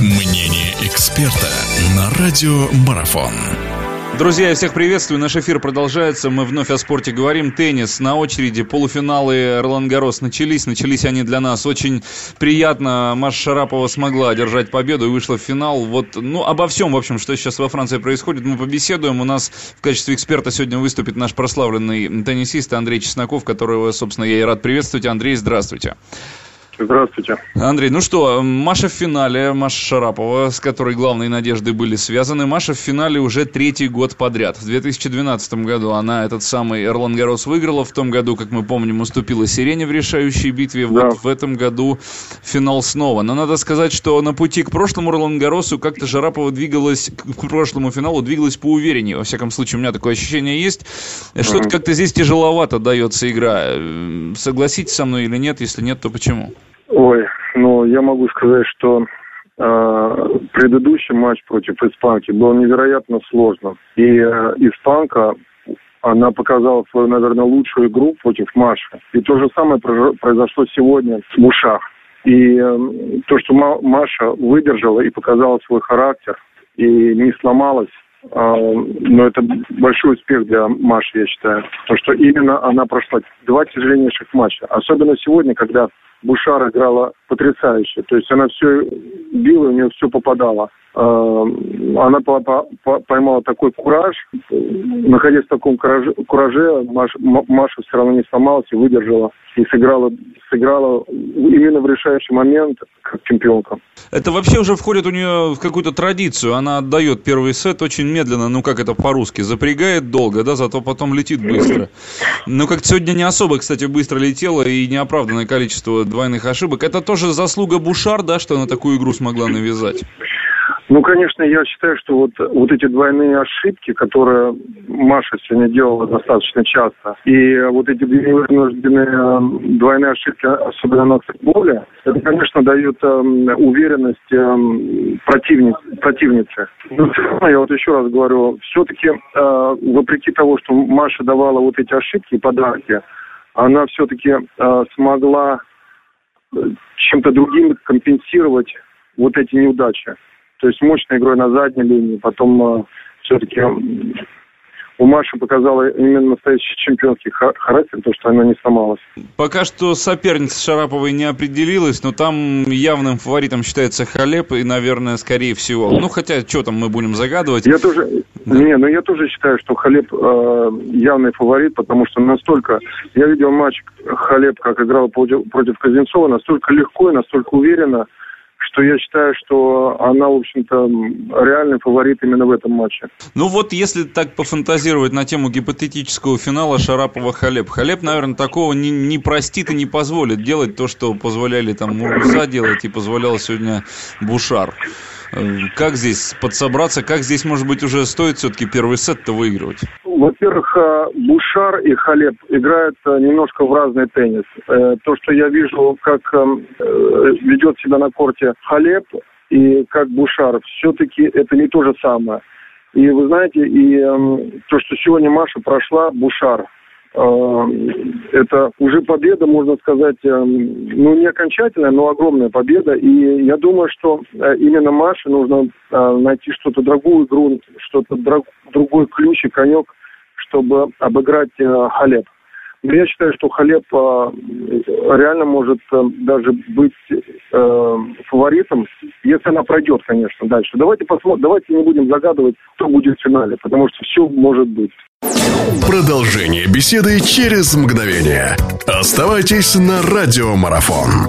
Мнение эксперта на радио Марафон. Друзья, я всех приветствую. Наш эфир продолжается. Мы вновь о спорте говорим. Теннис на очереди. Полуфиналы Ролан Гарос начались. Начались они для нас очень приятно. Маша Шарапова смогла одержать победу и вышла в финал. Вот, ну, обо всем, в общем, что сейчас во Франции происходит, мы побеседуем. У нас в качестве эксперта сегодня выступит наш прославленный теннисист Андрей Чесноков, которого, собственно, я и рад приветствовать. Андрей, здравствуйте. Здравствуйте. Андрей, ну что, Маша в финале, Маша Шарапова, с которой главные надежды были связаны. Маша в финале уже третий год подряд. В 2012 году она этот самый Эрлан Гарос выиграла. В том году, как мы помним, уступила Сирене в решающей битве. Да. Вот в этом году финал снова. Но надо сказать, что на пути к прошлому Эрлан Гаросу как-то Шарапова двигалась, к прошлому финалу двигалась поувереннее. Во всяком случае, у меня такое ощущение есть. Что-то как-то здесь тяжеловато дается игра. Согласитесь со мной или нет? Если нет, то почему? Ой, ну я могу сказать, что э, предыдущий матч против испанки был невероятно сложным. И э, испанка, она показала свою, наверное, лучшую игру против Маши. И то же самое произошло сегодня в Бушах. И э, то, что Маша выдержала и показала свой характер, и не сломалась, э, но это большой успех для Маши, я считаю. Потому что именно она прошла два тяжеленнейших матча. Особенно сегодня, когда Бушар играла потрясающе. То есть она все била, у нее все попадало. А, она поймала такой кураж. Находясь в таком кураже, Маша все равно не сломалась и выдержала. И сыграла, сыграла именно в решающий момент как чемпионка. Это вообще уже входит у нее в какую-то традицию. Она отдает первый сет очень медленно, ну как это по-русски, запрягает долго, да, зато потом летит быстро. Ну как сегодня не особо, кстати, быстро летела и неоправданное количество двойных ошибок. Это тоже заслуга Бушар, да, что она такую игру смогла навязать? Ну, конечно, я считаю, что вот, вот эти двойные ошибки, которые Маша сегодня делала достаточно часто, и вот эти вынужденные эм, двойные ошибки, особенно на футболе, это, конечно, дает э, уверенность э, противниц, противнице. Но я вот еще раз говорю, все-таки, э, вопреки того, что Маша давала вот эти ошибки и подарки, она все-таки э, смогла э, чем-то другим компенсировать вот эти неудачи. То есть мощной игрой на задней линии. Потом э, все-таки у Маши показала именно настоящий чемпионский характер, то, что она не сломалась. Пока что соперница Шараповой не определилась, но там явным фаворитом считается Халеп и, наверное, скорее всего. Ну, хотя, что там мы будем загадывать. Я тоже, да. не, ну я тоже считаю, что Халеп э, явный фаворит, потому что настолько... Я видел матч Халеп, как играл против, против Казинцова, настолько легко и настолько уверенно, что я считаю, что она, в общем-то, реальный фаворит именно в этом матче. Ну вот, если так пофантазировать на тему гипотетического финала Шарапова-Халеп, Халеп, наверное, такого не, не простит и не позволит делать то, что позволяли там Мурза делать и позволял сегодня Бушар. Как здесь подсобраться? Как здесь, может быть, уже стоит все-таки первый сет-то выигрывать? Во-первых, э, Бушар и Халеп играют э, немножко в разный теннис. Э, то, что я вижу, как ведет себя на корте Халеп и как Бушар, все-таки это не то же самое. И вы знаете, и то, что сегодня Маша прошла, Бушар – Э, это уже победа, можно сказать, э, ну не окончательная, но огромная победа. И я думаю, что именно Маше нужно найти что-то другую игру, что-то другой ключ и конек, чтобы обыграть Халеп. Я считаю, что Халеп реально может даже быть фаворитом, если она пройдет, конечно, дальше. Давайте посмотрим, давайте не будем загадывать, кто будет в финале, потому что все может быть. Продолжение беседы через мгновение. Оставайтесь на радиомарафон.